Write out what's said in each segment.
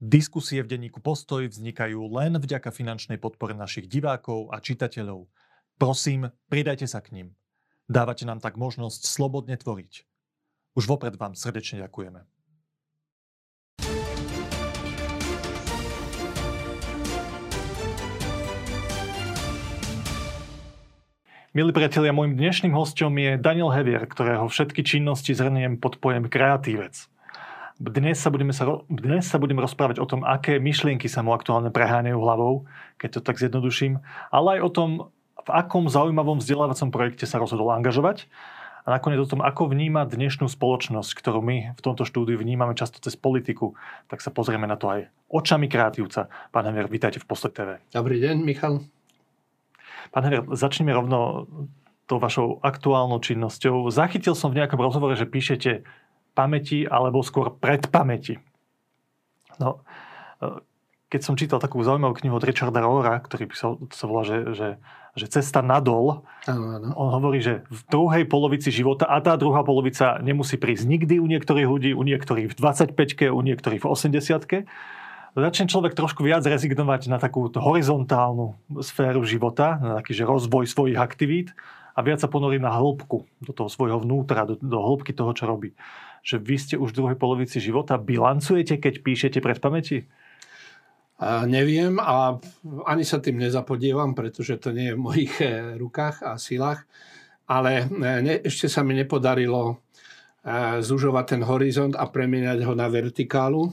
Diskusie v denníku Postoj vznikajú len vďaka finančnej podpore našich divákov a čitateľov. Prosím, pridajte sa k ním. Dávate nám tak možnosť slobodne tvoriť. Už vopred vám srdečne ďakujeme. Milí priatelia, môjim dnešným hostom je Daniel Hevier, ktorého všetky činnosti zhrniem pod pojem kreatívec. Dnes sa, budeme sa, dnes sa budeme rozprávať o tom, aké myšlienky sa mu aktuálne preháňajú hlavou, keď to tak zjednoduším, ale aj o tom, v akom zaujímavom vzdelávacom projekte sa rozhodol angažovať a nakoniec o tom, ako vníma dnešnú spoločnosť, ktorú my v tomto štúdiu vnímame často cez politiku, tak sa pozrieme na to aj očami kreatívca. Pán Hever, vítajte v Posled TV. Dobrý deň, Michal. Pán Hever, začneme rovno tou vašou aktuálnou činnosťou. Zachytil som v nejakom rozhovore, že píšete pamäti alebo skôr pred pamäti. No, e, keď som čítal takú zaujímavú knihu od Richarda Rohra, ktorý písal, sa volá, že, že, že Cesta nadol, ano, ano. on hovorí, že v druhej polovici života, a tá druhá polovica nemusí prísť nikdy u niektorých ľudí, u niektorých v 25-ke, u niektorých v 80-ke, začne človek trošku viac rezignovať na takú horizontálnu sféru života, na taký že rozvoj svojich aktivít a viac sa ponorí na hĺbku, do toho svojho vnútra, do, do hĺbky toho, čo robí že vy ste už v druhej polovici života. Bilancujete, keď píšete pred pamäti? A neviem a ani sa tým nezapodievam, pretože to nie je v mojich eh, rukách a silách. Ale eh, ne, ešte sa mi nepodarilo e, zužovať ten horizont a premieňať ho na vertikálu.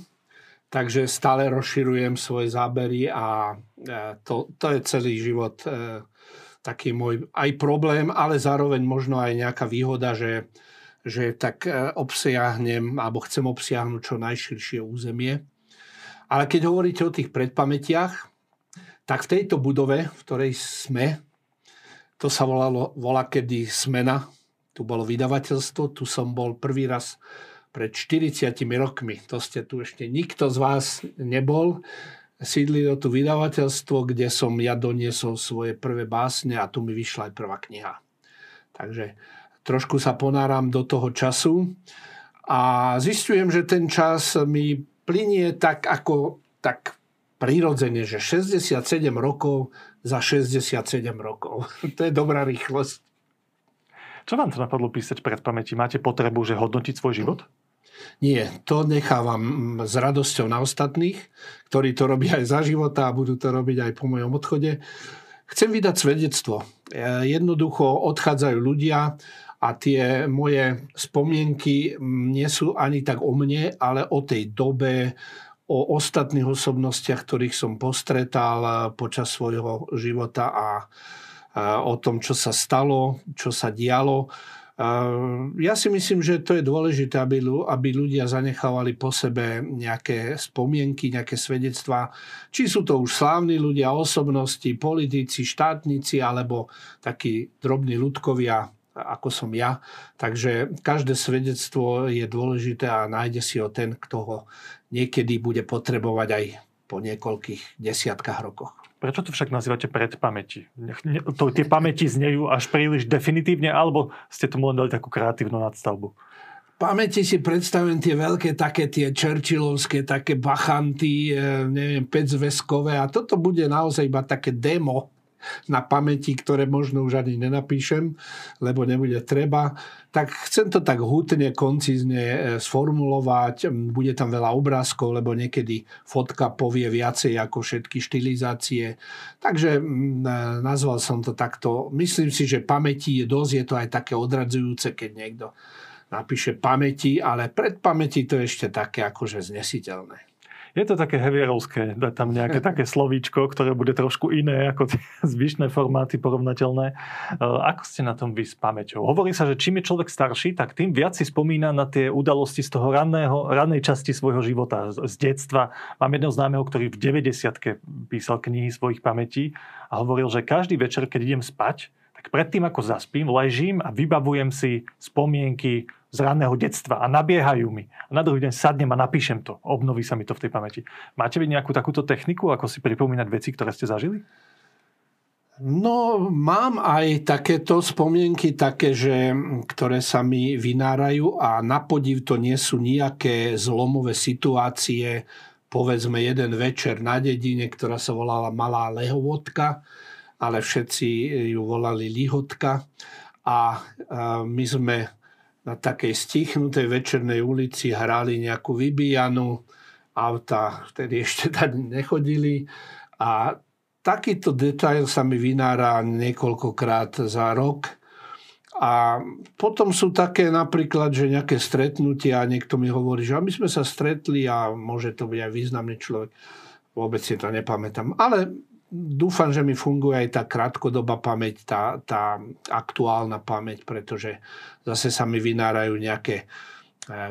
Takže stále rozširujem svoje zábery a e, to, to je celý život taký môj aj problém, ale zároveň možno aj nejaká výhoda, že že tak e, obsiahnem, alebo chcem obsiahnuť čo najširšie územie. Ale keď hovoríte o tých predpamätiach, tak v tejto budove, v ktorej sme, to sa volalo, volá kedy Smena, tu bolo vydavateľstvo, tu som bol prvý raz pred 40 rokmi. To ste tu ešte nikto z vás nebol. Sídlilo tu vydavateľstvo, kde som ja doniesol svoje prvé básne a tu mi vyšla aj prvá kniha. Takže trošku sa ponáram do toho času a zistujem, že ten čas mi plinie tak ako tak prirodzene, že 67 rokov za 67 rokov. to je dobrá rýchlosť. Čo vám to napadlo písať pred pamäti? Máte potrebu, že hodnotiť svoj život? Nie, to nechávam s radosťou na ostatných, ktorí to robia aj za života a budú to robiť aj po mojom odchode. Chcem vydať svedectvo. Jednoducho odchádzajú ľudia, a tie moje spomienky nie sú ani tak o mne, ale o tej dobe, o ostatných osobnostiach, ktorých som postretal počas svojho života a o tom, čo sa stalo, čo sa dialo. Ja si myslím, že to je dôležité, aby, aby ľudia zanechávali po sebe nejaké spomienky, nejaké svedectvá. Či sú to už slávni ľudia, osobnosti, politici, štátnici alebo takí drobní ľudkovia, ako som ja. Takže každé svedectvo je dôležité a nájde si ho ten, kto ho niekedy bude potrebovať aj po niekoľkých desiatkách rokoch. Prečo to však nazývate predpamäti? To, tie pamäti znejú až príliš definitívne, alebo ste tomu len dali takú kreatívnu nadstavbu? pamäti si predstavujem tie veľké, také tie Churchillovské, také bachanty, eh, neviem, pecveskové a toto bude naozaj iba také demo na pamäti, ktoré možno už ani nenapíšem, lebo nebude treba. Tak chcem to tak hutne, koncizne e, sformulovať. Bude tam veľa obrázkov, lebo niekedy fotka povie viacej ako všetky štilizácie. Takže e, nazval som to takto. Myslím si, že pamäti je dosť, je to aj také odradzujúce, keď niekto napíše pamäti, ale pred pamäti to je ešte také akože znesiteľné. Je to také hevierovské, dať tam nejaké také slovíčko, ktoré bude trošku iné ako tie zvyšné formáty porovnateľné. E, ako ste na tom vy s pamäťou? Hovorí sa, že čím je človek starší, tak tým viac si spomína na tie udalosti z toho ranného, rannej časti svojho života, z detstva. Mám jedného známeho, ktorý v 90 písal knihy svojich pamätí a hovoril, že každý večer, keď idem spať, tak predtým, ako zaspím, ležím a vybavujem si spomienky z ranného detstva a nabiehajú mi. A na druhý deň sadnem a napíšem to. Obnoví sa mi to v tej pamäti. Máte vy nejakú takúto techniku, ako si pripomínať veci, ktoré ste zažili? No, mám aj takéto spomienky, také, že, ktoré sa mi vynárajú a na podiv to nie sú nejaké zlomové situácie, povedzme jeden večer na dedine, ktorá sa volala Malá lehovodka, ale všetci ju volali Lihotka. A my sme na takej stichnutej večernej ulici hrali nejakú vybíjanu, auta vtedy ešte tady nechodili a takýto detail sa mi vynára niekoľkokrát za rok. A potom sú také napríklad, že nejaké stretnutia a niekto mi hovorí, že my sme sa stretli a môže to byť aj významný človek. Vôbec si to nepamätám. Ale dúfam, že mi funguje aj tá krátkodobá pamäť, tá, tá aktuálna pamäť, pretože zase sa mi vynárajú nejaké e,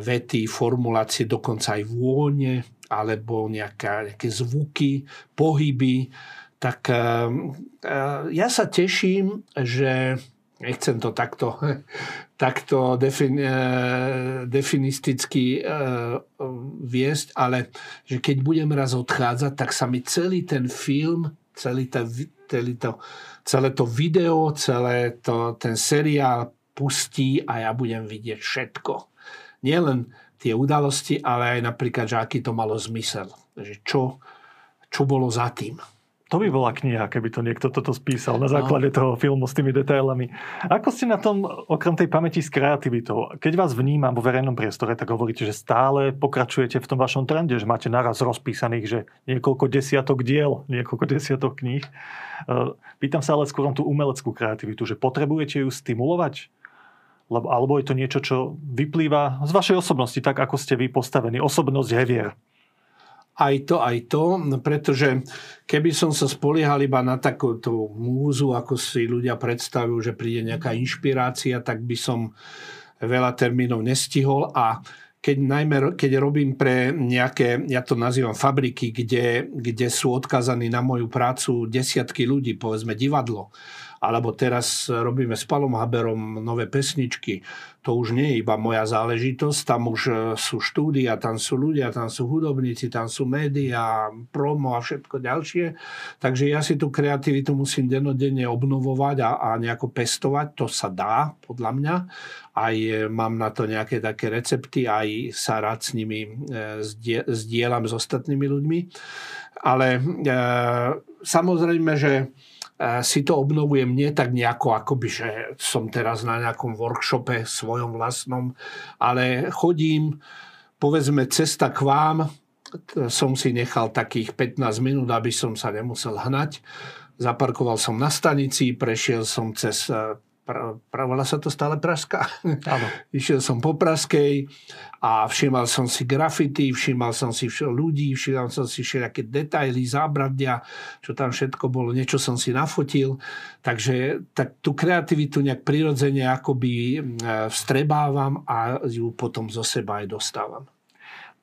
vety, formulácie, dokonca aj vône, alebo nejaké, nejaké zvuky, pohyby. Tak e, e, ja sa teším, že nechcem to takto, takto defin, definisticky viesť, ale že keď budem raz odchádzať, tak sa mi celý ten film, celý to, celý to, celé to video, celé to, ten seriál pustí a ja budem vidieť všetko. Nielen tie udalosti, ale aj napríklad, že aký to malo zmysel. Že čo, čo bolo za tým. To by bola kniha, keby to niekto toto spísal na základe toho filmu s tými detailami. Ako ste na tom, okrem tej pamäti s kreativitou? Keď vás vnímam vo verejnom priestore, tak hovoríte, že stále pokračujete v tom vašom trende, že máte naraz rozpísaných, že niekoľko desiatok diel, niekoľko desiatok kníh. E, pýtam sa ale skôr tú umeleckú kreativitu, že potrebujete ju stimulovať? Lebo, alebo je to niečo, čo vyplýva z vašej osobnosti, tak ako ste vy postavení. Osobnosť Hevier aj to, aj to, pretože keby som sa spoliehal iba na takúto múzu, ako si ľudia predstavujú, že príde nejaká inšpirácia, tak by som veľa termínov nestihol. A keď najmä keď robím pre nejaké, ja to nazývam fabriky, kde, kde sú odkazaní na moju prácu desiatky ľudí, povedzme divadlo, alebo teraz robíme s Palom Haberom nové pesničky. To už nie je iba moja záležitosť, tam už e, sú štúdia, tam sú ľudia, tam sú hudobníci, tam sú médiá, promo a všetko ďalšie. Takže ja si tú kreativitu musím denodenne obnovovať a, a nejako pestovať. To sa dá, podľa mňa. Aj e, mám na to nejaké také recepty, aj sa rád s nimi e, zdieľam s ostatnými ľuďmi. Ale e, samozrejme, že si to obnovujem nie tak nejako, akoby, že som teraz na nejakom workshope svojom vlastnom, ale chodím, povedzme, cesta k vám, som si nechal takých 15 minút, aby som sa nemusel hnať. Zaparkoval som na stanici, prešiel som cez pra, volá sa to stále Pražská. Áno. Išiel som po Praskej a všímal som si grafity, všímal som si ľudí, všímal som si všetky detaily, zábradia, čo tam všetko bolo, niečo som si nafotil. Takže tak tú kreativitu nejak prirodzene akoby vstrebávam a ju potom zo seba aj dostávam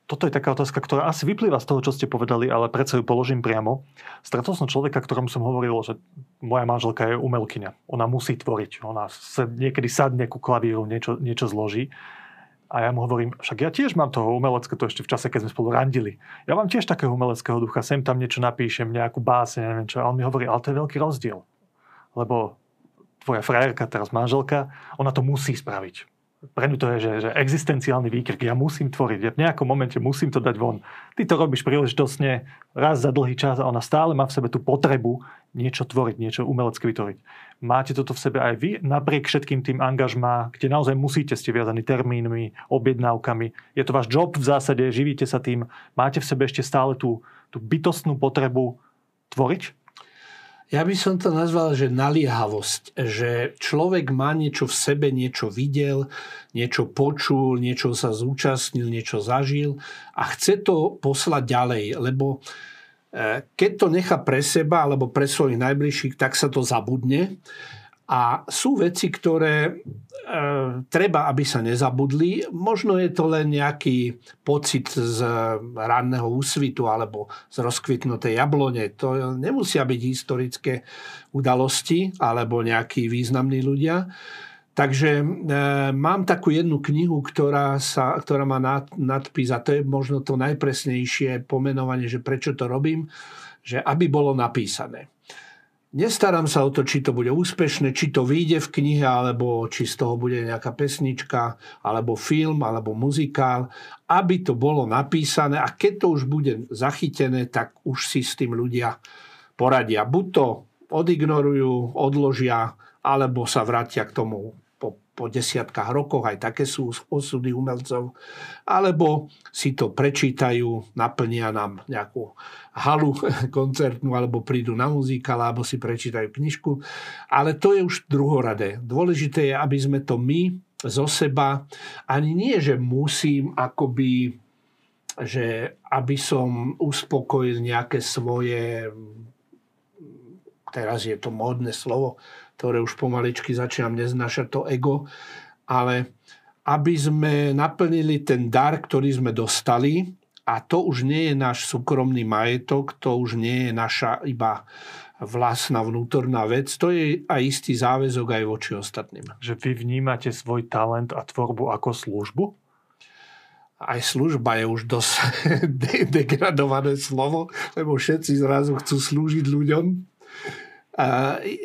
toto je taká otázka, ktorá asi vyplýva z toho, čo ste povedali, ale predsa ju položím priamo. Stretol som človeka, ktorom som hovoril, že moja manželka je umelkyňa. Ona musí tvoriť. Ona sa niekedy sadne ku klavíru, niečo, niečo zloží. A ja mu hovorím, však ja tiež mám toho umeleckého, to ešte v čase, keď sme spolu randili. Ja mám tiež takého umeleckého ducha, sem tam niečo napíšem, nejakú básne, neviem čo. A on mi hovorí, ale to je veľký rozdiel. Lebo tvoja frajerka, teraz manželka, ona to musí spraviť pre ňu to je, že, že existenciálny výkrik. Ja musím tvoriť. Ja v nejakom momente musím to dať von. Ty to robíš príležitosne raz za dlhý čas a ona stále má v sebe tú potrebu niečo tvoriť, niečo umelecky vytvoriť. Máte toto v sebe aj vy, napriek všetkým tým angažmá, kde naozaj musíte, ste viazaní termínmi, objednávkami. Je to váš job v zásade, živíte sa tým. Máte v sebe ešte stále tú, tú bytostnú potrebu tvoriť? Ja by som to nazval, že naliehavosť, že človek má niečo v sebe, niečo videl, niečo počul, niečo sa zúčastnil, niečo zažil a chce to poslať ďalej, lebo e, keď to nechá pre seba alebo pre svojich najbližších, tak sa to zabudne. A sú veci, ktoré e, treba, aby sa nezabudli. Možno je to len nejaký pocit z ranného úsvitu alebo z rozkvitnutej jablone. To nemusia byť historické udalosti alebo nejakí významní ľudia. Takže e, mám takú jednu knihu, ktorá, sa, ktorá má nad, nadpis, a to je možno to najpresnejšie pomenovanie, že prečo to robím, že aby bolo napísané. Nestaram sa o to, či to bude úspešné, či to vyjde v knihe, alebo či z toho bude nejaká pesnička, alebo film, alebo muzikál, aby to bolo napísané a keď to už bude zachytené, tak už si s tým ľudia poradia. Buď to odignorujú, odložia, alebo sa vrátia k tomu po desiatkách rokoch, aj také sú osudy umelcov, alebo si to prečítajú, naplnia nám nejakú halu koncertnú, alebo prídu na muzikál, alebo si prečítajú knižku. Ale to je už druhoradé. Dôležité je, aby sme to my zo seba, ani nie, že musím akoby, že aby som uspokojil nejaké svoje, teraz je to módne slovo, ktoré už pomaličky začínam neznašať to ego, ale aby sme naplnili ten dar, ktorý sme dostali a to už nie je náš súkromný majetok, to už nie je naša iba vlastná vnútorná vec, to je aj istý záväzok aj voči ostatným. Že vy vnímate svoj talent a tvorbu ako službu? Aj služba je už dosť de- degradované slovo, lebo všetci zrazu chcú slúžiť ľuďom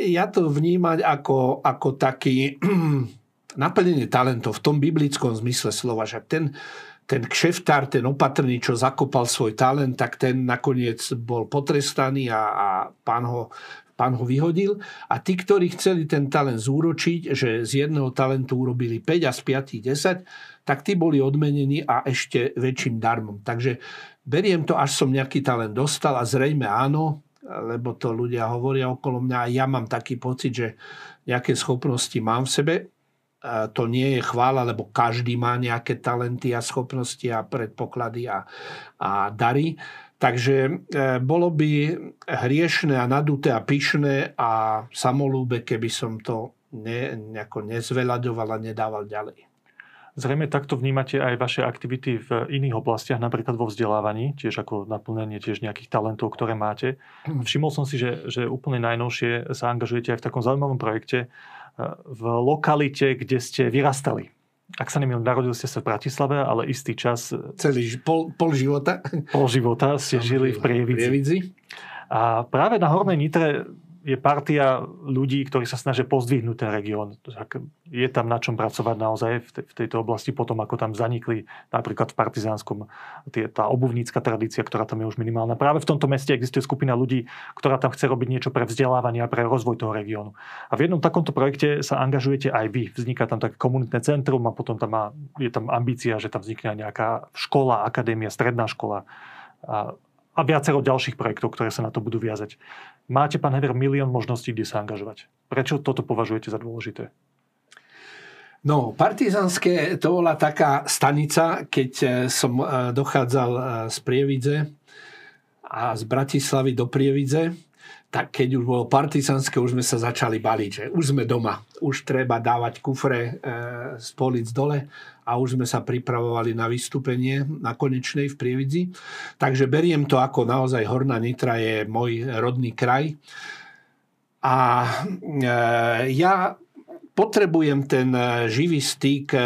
ja to vnímať ako, ako taký naplnenie talentov v tom biblickom zmysle slova, že ten, ten kšeftár, ten opatrný, čo zakopal svoj talent, tak ten nakoniec bol potrestaný a, a pán, ho, pán ho vyhodil. A tí, ktorí chceli ten talent zúročiť, že z jedného talentu urobili 5 a z 5 10, tak tí boli odmenení a ešte väčším darmom. Takže beriem to, až som nejaký talent dostal a zrejme áno, lebo to ľudia hovoria okolo mňa a ja mám taký pocit, že nejaké schopnosti mám v sebe. To nie je chvála, lebo každý má nejaké talenty a schopnosti a predpoklady a, a dary. Takže e, bolo by hriešne a naduté a pyšné a samolúbe, keby som to ne, nejako nezvelaďoval a nedával ďalej. Zrejme takto vnímate aj vaše aktivity v iných oblastiach, napríklad vo vzdelávaní, tiež ako naplnenie tiež nejakých talentov, ktoré máte. Hm. Všimol som si, že, že úplne najnovšie sa angažujete aj v takom zaujímavom projekte eh, v lokalite, kde ste vyrastali. Ak sa nemýlim, narodili ste sa v Bratislave, ale istý čas... Eh, Celý pol, pol života. Pol života ste žili v Prievidzi. Prievidzi. A práve na Hornej Nitre je partia ľudí, ktorí sa snažia pozdvihnúť ten región. Je tam na čom pracovať naozaj v, te, v tejto oblasti, potom ako tam zanikli napríklad v Partizánskom tie, tá obuvnícka tradícia, ktorá tam je už minimálna. Práve v tomto meste existuje skupina ľudí, ktorá tam chce robiť niečo pre vzdelávanie a pre rozvoj toho regiónu. A v jednom takomto projekte sa angažujete aj vy. Vzniká tam také komunitné centrum a potom tam má, je tam ambícia, že tam vznikne nejaká škola, akadémia, stredná škola. A a viacero ďalších projektov, ktoré sa na to budú viazať. Máte, pán Hever, milión možností, kde sa angažovať. Prečo toto považujete za dôležité? No, partizanské to bola taká stanica, keď eh, som eh, dochádzal eh, z Prievidze a z Bratislavy do Prievidze tak keď už bolo partizanské, už sme sa začali baliť, že už sme doma, už treba dávať kufre e, z polic dole a už sme sa pripravovali na vystúpenie na konečnej v Prievidzi. Takže beriem to ako naozaj Horná Nitra je môj rodný kraj. A e, ja potrebujem ten e, živý styk e,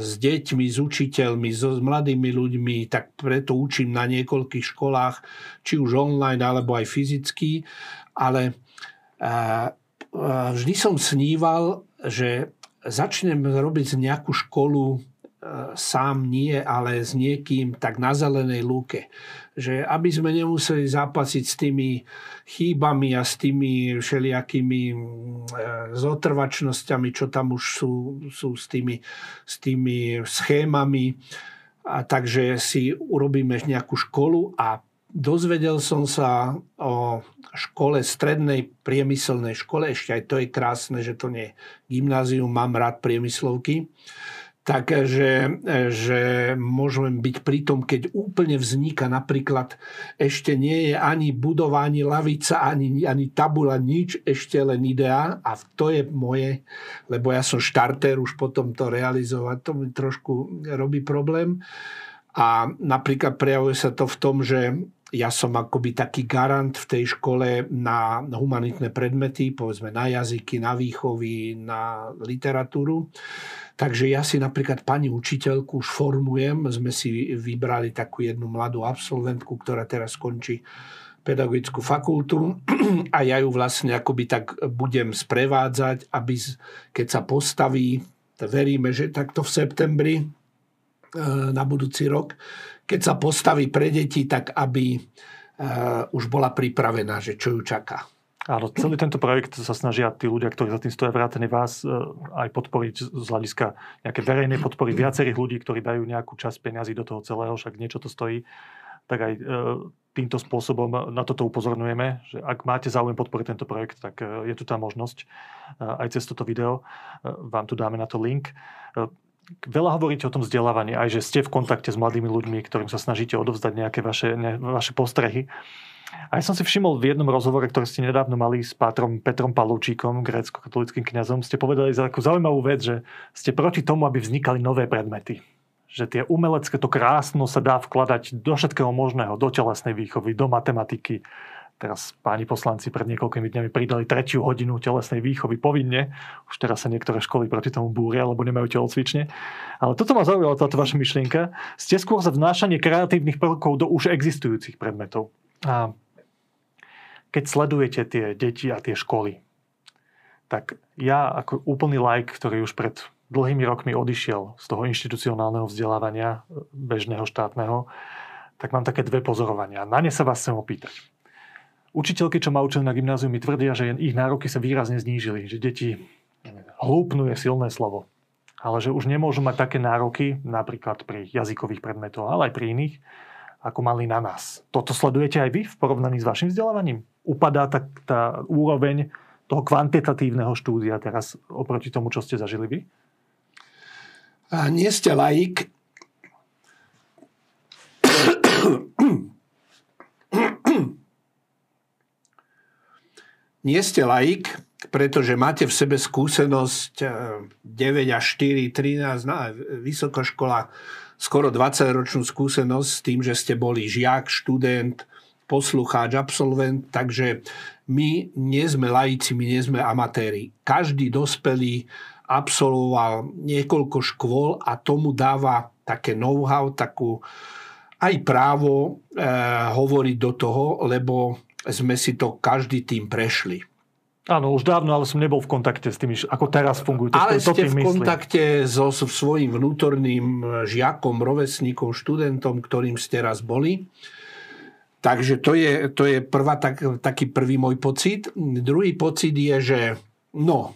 s deťmi, s učiteľmi, s mladými ľuďmi, tak preto učím na niekoľkých školách, či už online, alebo aj fyzicky ale vždy som sníval, že začnem robiť nejakú školu sám nie, ale s niekým tak na zelenej lúke. Že aby sme nemuseli zápasiť s tými chýbami a s tými všelijakými e, zotrvačnosťami, čo tam už sú, sú s, tými, s tými schémami. A takže si urobíme nejakú školu a dozvedel som sa o škole, strednej priemyselnej škole, ešte aj to je krásne, že to nie je gymnázium, mám rád priemyslovky, takže že môžem byť pri tom, keď úplne vzniká napríklad, ešte nie je ani budovanie lavica, ani, ani tabula, nič, ešte len idea a to je moje, lebo ja som štarter, už potom to realizovať, to mi trošku robí problém. A napríklad prejavuje sa to v tom, že ja som akoby taký garant v tej škole na humanitné predmety, povedzme na jazyky, na výchovy, na literatúru. Takže ja si napríklad pani učiteľku už formujem. Sme si vybrali takú jednu mladú absolventku, ktorá teraz skončí pedagogickú fakultu a ja ju vlastne akoby tak budem sprevádzať, aby keď sa postaví, veríme, že takto v septembri e, na budúci rok, keď sa postaví pre deti, tak aby e, už bola pripravená, že čo ju čaká. Áno, celý tento projekt sa snažia tí ľudia, ktorí za tým stoja vrátane vás, e, aj podporiť z hľadiska nejaké verejnej podpory viacerých ľudí, ktorí dajú nejakú časť peňazí do toho celého, však niečo to stojí. Tak aj e, týmto spôsobom na toto upozorňujeme, že ak máte záujem podporiť tento projekt, tak je tu tá možnosť. Aj cez toto video vám tu dáme na to link. Veľa hovoríte o tom vzdelávaní, aj že ste v kontakte s mladými ľuďmi, ktorým sa snažíte odovzdať nejaké vaše, ne, vaše postrehy. A ja som si všimol v jednom rozhovore, ktorý ste nedávno mali s pátrom Petrom Palúčíkom, grécko-katolickým kňazom, ste povedali za takú zaujímavú vec, že ste proti tomu, aby vznikali nové predmety. Že tie umelecké, to krásno sa dá vkladať do všetkého možného, do telesnej výchovy, do matematiky. Teraz páni poslanci pred niekoľkými dňami pridali tretiu hodinu telesnej výchovy povinne. Už teraz sa niektoré školy proti tomu búria, lebo nemajú telocvične. Ale toto ma zaujalo, táto vaša myšlienka. Ste skôr za vnášanie kreatívnych prvkov do už existujúcich predmetov. A keď sledujete tie deti a tie školy, tak ja ako úplný like, ktorý už pred dlhými rokmi odišiel z toho inštitucionálneho vzdelávania bežného štátneho, tak mám také dve pozorovania. Na ne sa vás chcem opýtať. Učiteľky, čo ma učili na gymnáziu, mi tvrdia, že ich nároky sa výrazne znížili, že deti hlúpnú je silné slovo, ale že už nemôžu mať také nároky, napríklad pri jazykových predmetoch, ale aj pri iných, ako mali na nás. Toto sledujete aj vy v porovnaní s vašim vzdelávaním? Upadá tak tá úroveň toho kvantitatívneho štúdia teraz oproti tomu, čo ste zažili vy? A nie ste laik. Nie ste laik, pretože máte v sebe skúsenosť 9 eh, až 4, 13, na vysokoškola skoro 20-ročnú skúsenosť s tým, že ste boli žiak, študent, poslucháč, absolvent, takže my nie sme laici, my nie sme amatéri. Každý dospelý absolvoval niekoľko škôl a tomu dáva také know-how, takú aj právo e, hovoriť do toho, lebo sme si to každý tým prešli. Áno, už dávno, ale som nebol v kontakte s tými, ako teraz fungujú. Ale ste v myslím. kontakte so, so svojím vnútorným žiakom, rovesníkom, študentom, ktorým ste raz boli. Takže to je, to je prvá, tak, taký prvý môj pocit. Druhý pocit je, že no,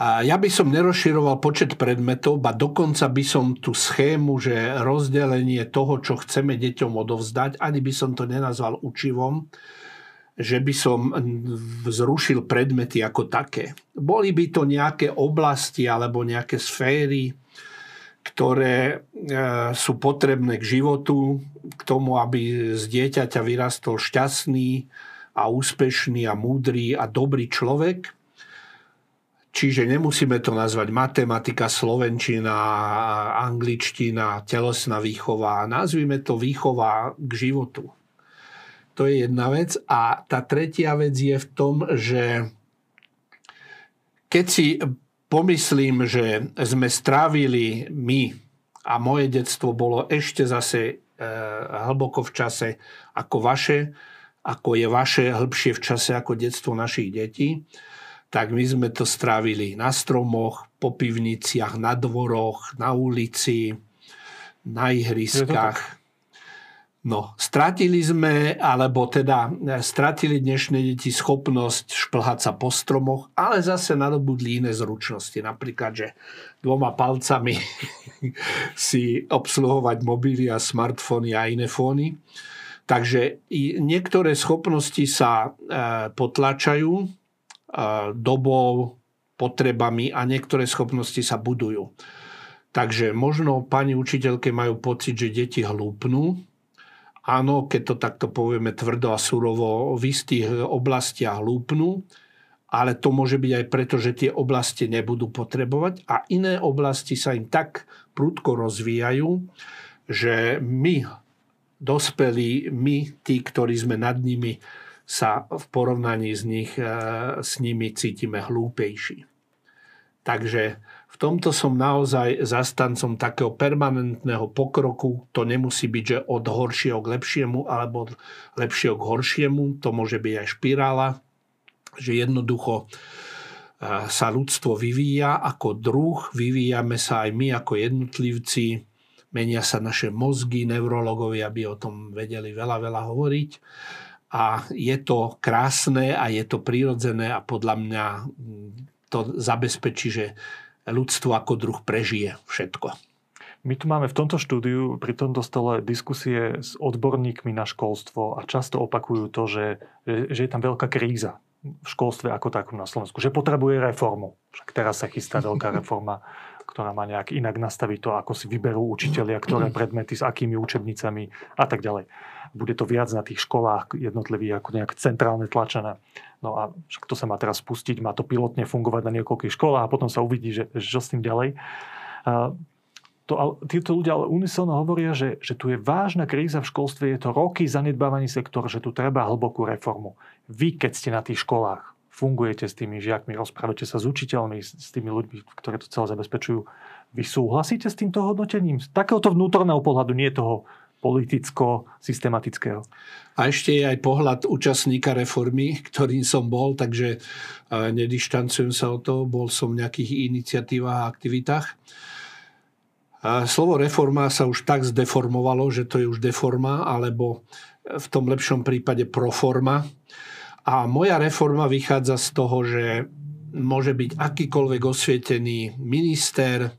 ja by som nerozširoval počet predmetov, ba dokonca by som tú schému, že rozdelenie toho, čo chceme deťom odovzdať, ani by som to nenazval učivom, že by som zrušil predmety ako také. Boli by to nejaké oblasti alebo nejaké sféry, ktoré e, sú potrebné k životu, k tomu, aby z dieťaťa vyrastol šťastný a úspešný a múdry a dobrý človek. Čiže nemusíme to nazvať matematika, slovenčina, angličtina, telesná výchova. Nazvime to výchova k životu. To je jedna vec. A tá tretia vec je v tom, že keď si pomyslím, že sme strávili my a moje detstvo bolo ešte zase e, hlboko v čase ako vaše, ako je vaše hĺbšie v čase ako detstvo našich detí, tak my sme to strávili na stromoch, po pivniciach, na dvoroch, na ulici, na ihriskách. No, stratili sme, alebo teda e, stratili dnešné deti schopnosť šplhať sa po stromoch, ale zase nadobudli iné zručnosti. Napríklad, že dvoma palcami si obsluhovať mobily a smartfóny a iné fóny. Takže niektoré schopnosti sa e, potlačajú dobou, potrebami a niektoré schopnosti sa budujú. Takže možno pani učiteľke majú pocit, že deti hlúpnú, Áno, keď to takto povieme tvrdo a surovo, v istých oblastiach lúpnú, ale to môže byť aj preto, že tie oblasti nebudú potrebovať a iné oblasti sa im tak prudko rozvíjajú, že my, dospelí, my, tí, ktorí sme nad nimi, sa v porovnaní s, nich, e, s nimi cítime hlúpejší. Takže v tomto som naozaj zastancom takého permanentného pokroku. To nemusí byť, že od horšieho k lepšiemu alebo od lepšieho k horšiemu. To môže byť aj špirála, že jednoducho sa ľudstvo vyvíja ako druh, vyvíjame sa aj my ako jednotlivci, menia sa naše mozgy, neurologovia by o tom vedeli veľa, veľa hovoriť. A je to krásne a je to prirodzené a podľa mňa to zabezpečí, že ľudstvo ako druh prežije všetko. My tu máme v tomto štúdiu, pri tomto stole diskusie s odborníkmi na školstvo a často opakujú to, že, že je tam veľká kríza v školstve ako takom na Slovensku, že potrebuje reformu. Však teraz sa chystá veľká reforma, ktorá má nejak inak nastaviť to, ako si vyberú učitelia, ktoré predmety, s akými učebnicami a tak ďalej. Bude to viac na tých školách jednotlivých ako nejak centrálne tlačené. No a však to sa má teraz spustiť, má to pilotne fungovať na niekoľkých školách a potom sa uvidí, že, čo s tým ďalej. A to, títo ľudia ale unisono hovoria, že, že tu je vážna kríza v školstve, je to roky zanedbávaný sektor, že tu treba hlbokú reformu. Vy, keď ste na tých školách, fungujete s tými žiakmi, rozprávate sa s učiteľmi, s tými ľuďmi, ktorí to celé zabezpečujú. Vy súhlasíte s týmto hodnotením? Z takéhoto vnútorného pohľadu, nie toho politicko-systematického. A ešte je aj pohľad účastníka reformy, ktorým som bol, takže e, nedištancujem sa od toho, bol som v nejakých iniciatívach a aktivitách. Slovo reforma sa už tak zdeformovalo, že to je už deforma, alebo v tom lepšom prípade proforma. A moja reforma vychádza z toho, že môže byť akýkoľvek osvietený minister,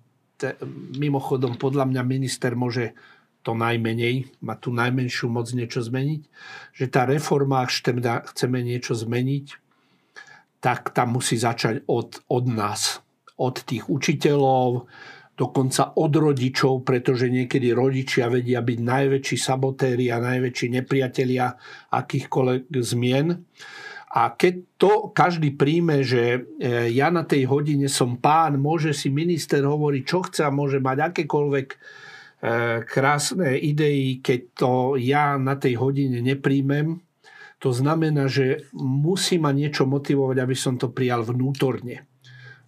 mimochodom podľa mňa minister môže to najmenej, má tú najmenšiu moc niečo zmeniť, že tá reforma, ak chceme niečo zmeniť, tak tam musí začať od, od nás, od tých učiteľov, dokonca od rodičov, pretože niekedy rodičia vedia byť najväčší sabotéri a najväčší nepriatelia akýchkoľvek zmien. A keď to každý príjme, že e, ja na tej hodine som pán, môže si minister hovoriť, čo chce a môže mať akékoľvek krásne idei, keď to ja na tej hodine nepríjmem, to znamená, že musí ma niečo motivovať, aby som to prijal vnútorne.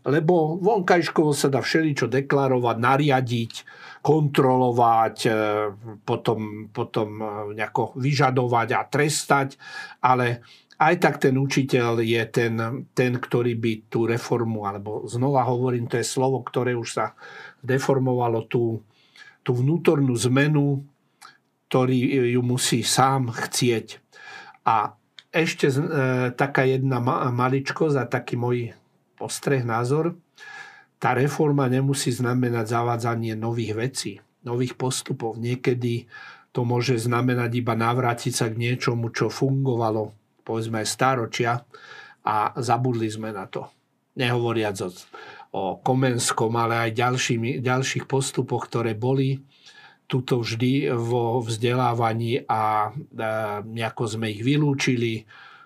Lebo vonkajškovo sa dá všeličo deklarovať, nariadiť, kontrolovať, e, potom, potom e, nejako vyžadovať a trestať, ale aj tak ten učiteľ je ten, ten, ktorý by tú reformu, alebo znova hovorím, to je slovo, ktoré už sa deformovalo, tú, tú vnútornú zmenu, ktorý ju musí sám chcieť. A ešte e, taká jedna ma, maličkosť a taký môj postreh, názor. Tá reforma nemusí znamenať zavádzanie nových vecí, nových postupov. Niekedy to môže znamenať iba navrátiť sa k niečomu, čo fungovalo, povedzme aj stáročia a zabudli sme na to. Nehovoriac o o Komenskom, ale aj ďalšími, ďalších postupoch, ktoré boli tuto vždy vo vzdelávaní a, nejako sme ich vylúčili.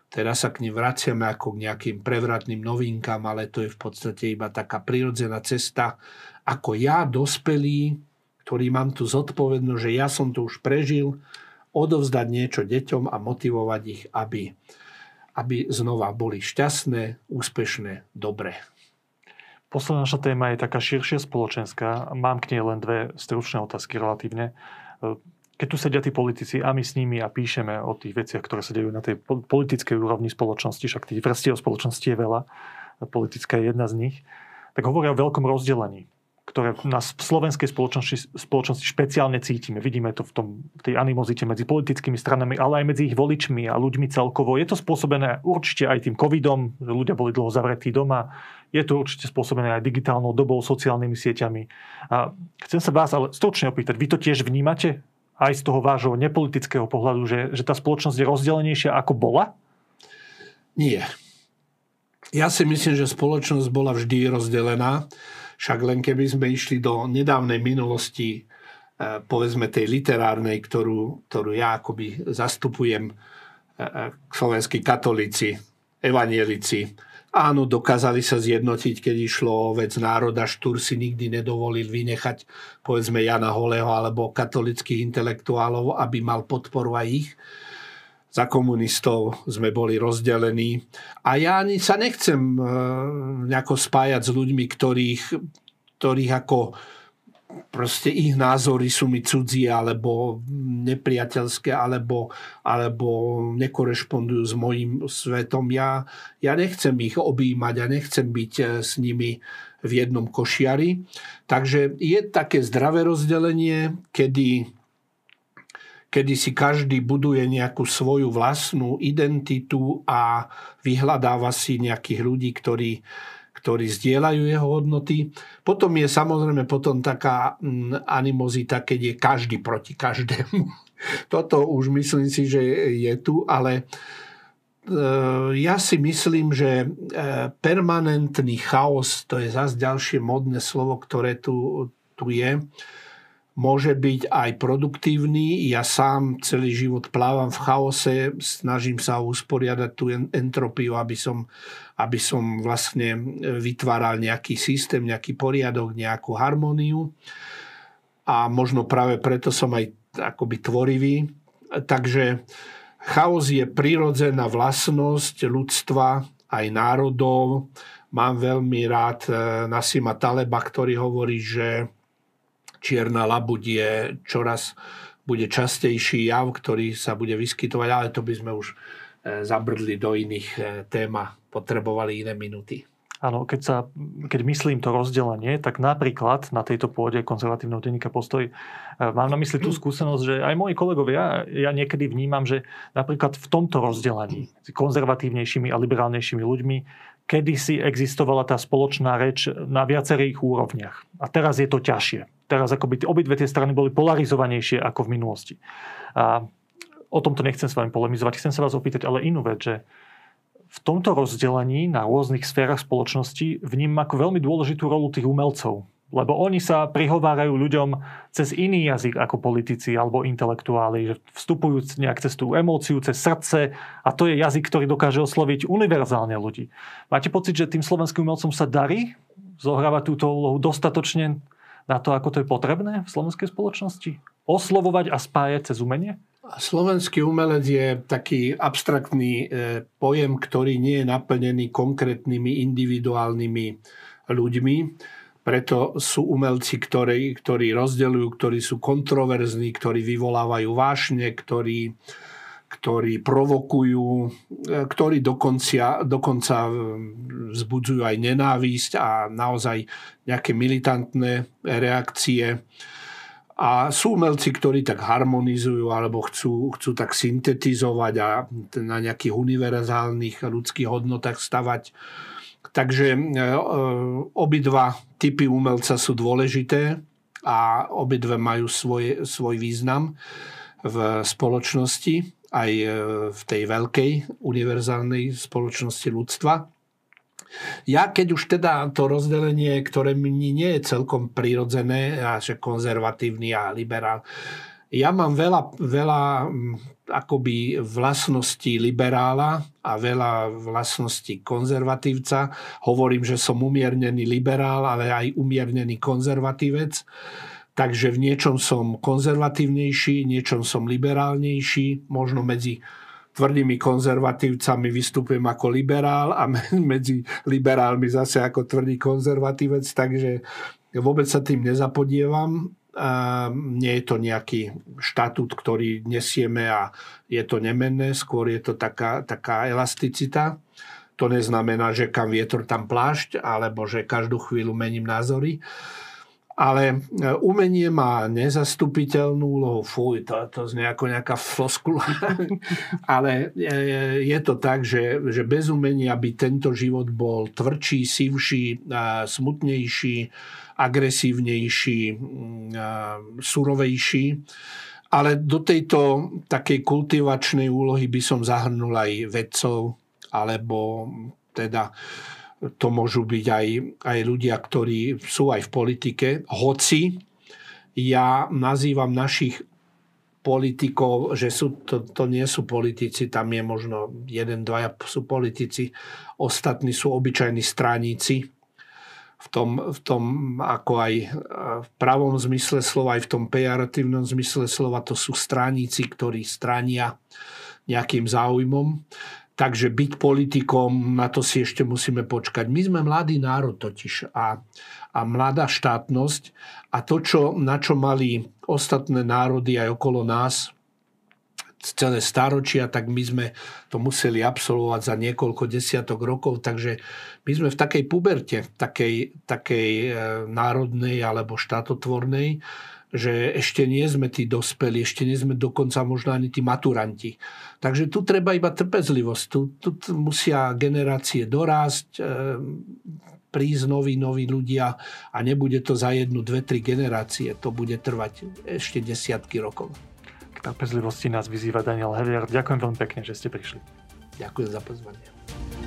Teraz sa k nim vraciame ako k nejakým prevratným novinkám, ale to je v podstate iba taká prirodzená cesta, ako ja, dospelý, ktorý mám tu zodpovednosť, že ja som to už prežil, odovzdať niečo deťom a motivovať ich, aby, aby znova boli šťastné, úspešné, dobré. Posledná naša téma je taká širšia spoločenská. Mám k nej len dve stručné otázky relatívne. Keď tu sedia tí politici a my s nimi a píšeme o tých veciach, ktoré sa dejú na tej politickej úrovni spoločnosti, však tých vrstiev spoločnosti je veľa, politická je jedna z nich, tak hovoria o veľkom rozdelení ktoré v slovenskej spoločnosti, spoločnosti špeciálne cítime. Vidíme to v, tom, tej animozite medzi politickými stranami, ale aj medzi ich voličmi a ľuďmi celkovo. Je to spôsobené určite aj tým covidom, že ľudia boli dlho zavretí doma. Je to určite spôsobené aj digitálnou dobou, sociálnymi sieťami. A chcem sa vás ale stručne opýtať, vy to tiež vnímate aj z toho vášho nepolitického pohľadu, že, že tá spoločnosť je rozdelenejšia ako bola? Nie. Ja si myslím, že spoločnosť bola vždy rozdelená však len keby sme išli do nedávnej minulosti, eh, povedzme tej literárnej, ktorú, ktorú ja akoby zastupujem, eh, eh, slovenskí katolíci, evanielici, áno, dokázali sa zjednotiť, keď išlo o vec národa. Štúr si nikdy nedovolil vynechať, povedzme, Jana Holého alebo katolických intelektuálov, aby mal podporu aj ich za komunistov sme boli rozdelení. A ja ani sa nechcem e, nejako spájať s ľuďmi, ktorých ktorých ako proste ich názory sú mi cudzie alebo nepriateľské alebo, alebo nekorešpondujú s mojim svetom. Ja, ja nechcem ich objímať a nechcem byť eh, s nimi v jednom košiari. Takže je také zdravé rozdelenie, kedy, kedy si každý buduje nejakú svoju vlastnú identitu a vyhľadáva si nejakých ľudí, ktorí, ktorí zdieľajú jeho hodnoty. Potom je samozrejme potom taká mm, animozita, keď je každý proti každému. Toto už myslím si, že je tu, ale e, ja si myslím, že e, permanentný chaos, to je zase ďalšie modné slovo, ktoré tu, tu je, môže byť aj produktívny. Ja sám celý život plávam v chaose, snažím sa usporiadať tú entropiu, aby som, aby som vlastne vytváral nejaký systém, nejaký poriadok, nejakú harmóniu. A možno práve preto som aj akoby tvorivý. Takže chaos je prirodzená vlastnosť ľudstva, aj národov. Mám veľmi rád eh, Nasima Taleba, ktorý hovorí, že čierna labuť je čoraz bude častejší jav, ktorý sa bude vyskytovať, ale to by sme už e, zabrdli do iných e, tém a potrebovali iné minuty. Áno, keď, sa, keď myslím to rozdelenie, tak napríklad na tejto pôde konzervatívneho denníka postoj e, mám na mysli tú skúsenosť, že aj moji kolegovia, ja niekedy vnímam, že napríklad v tomto rozdelení konzervatívnejšími a liberálnejšími ľuďmi kedysi existovala tá spoločná reč na viacerých úrovniach. A teraz je to ťažšie. Teraz akoby obidve tie strany boli polarizovanejšie ako v minulosti. A o tomto nechcem s vami polemizovať. Chcem sa vás opýtať ale inú vec, že v tomto rozdelení na rôznych sférach spoločnosti vnímam ako veľmi dôležitú rolu tých umelcov. Lebo oni sa prihovárajú ľuďom cez iný jazyk ako politici alebo intelektuáli, že vstupujú nejak cez tú emóciu, cez srdce a to je jazyk, ktorý dokáže osloviť univerzálne ľudí. Máte pocit, že tým slovenským umelcom sa darí zohrávať túto úlohu dostatočne na to, ako to je potrebné v slovenskej spoločnosti? Oslovovať a spájať cez umenie? Slovenský umelec je taký abstraktný e, pojem, ktorý nie je naplnený konkrétnymi individuálnymi ľuďmi preto sú umelci, ktorí, ktorí rozdeľujú, ktorí sú kontroverzní, ktorí vyvolávajú vášne, ktorí, ktorí provokujú, ktorí dokonca, dokonca vzbudzujú aj nenávisť a naozaj nejaké militantné reakcie. A sú umelci, ktorí tak harmonizujú alebo chcú, chcú tak syntetizovať a na nejakých univerzálnych ľudských hodnotách stavať Takže e, e, obidva typy umelca sú dôležité a obidve majú svoj, svoj význam v spoločnosti, aj e, v tej veľkej univerzálnej spoločnosti ľudstva. Ja keď už teda to rozdelenie, ktoré mi nie je celkom prirodzené, a že konzervatívny a liberál, ja mám veľa, veľa akoby vlastností liberála a veľa vlastností konzervatívca. Hovorím, že som umiernený liberál, ale aj umiernený konzervatívec. Takže v niečom som konzervatívnejší, niečom som liberálnejší, možno medzi tvrdými konzervatívcami vystupujem ako liberál a medzi liberálmi zase ako tvrdý konzervatívec, takže vôbec sa tým nezapodievam nie je to nejaký štatút, ktorý nesieme a je to nemenné, skôr je to taká, taká elasticita. To neznamená, že kam vietor, tam plášť, alebo že každú chvíľu mením názory. Ale e, umenie má nezastupiteľnú úlohu. Fuj, to, to znie ako nejaká floskula. Ale e, je to tak, že, že bez umenia by tento život bol tvrdší, sivší, smutnejší, agresívnejší, mm, surovejší. Ale do tejto takej kultivačnej úlohy by som zahrnul aj vedcov, alebo teda to môžu byť aj, aj ľudia, ktorí sú aj v politike. Hoci ja nazývam našich politikov, že sú, to, to nie sú politici, tam je možno jeden, dvaja sú politici, ostatní sú obyčajní straníci, v tom, v tom ako aj v pravom zmysle slova, aj v tom pejoratívnom zmysle slova, to sú straníci, ktorí strania nejakým záujmom. Takže byť politikom, na to si ešte musíme počkať. My sme mladý národ totiž a, a mladá štátnosť a to, čo, na čo mali ostatné národy aj okolo nás celé stáročia, tak my sme to museli absolvovať za niekoľko desiatok rokov, takže my sme v takej puberte, takej, takej e, národnej alebo štátotvornej, že ešte nie sme tí dospeli, ešte nie sme dokonca možno ani tí maturanti. Takže tu treba iba trpezlivosť. Tu, tu musia generácie dorásť, e, prísť noví, noví ľudia a nebude to za jednu, dve, tri generácie. To bude trvať ešte desiatky rokov. K trpezlivosti nás vyzýva Daniel Hevier. Ďakujem veľmi pekne, že ste prišli. Ďakujem za pozvanie.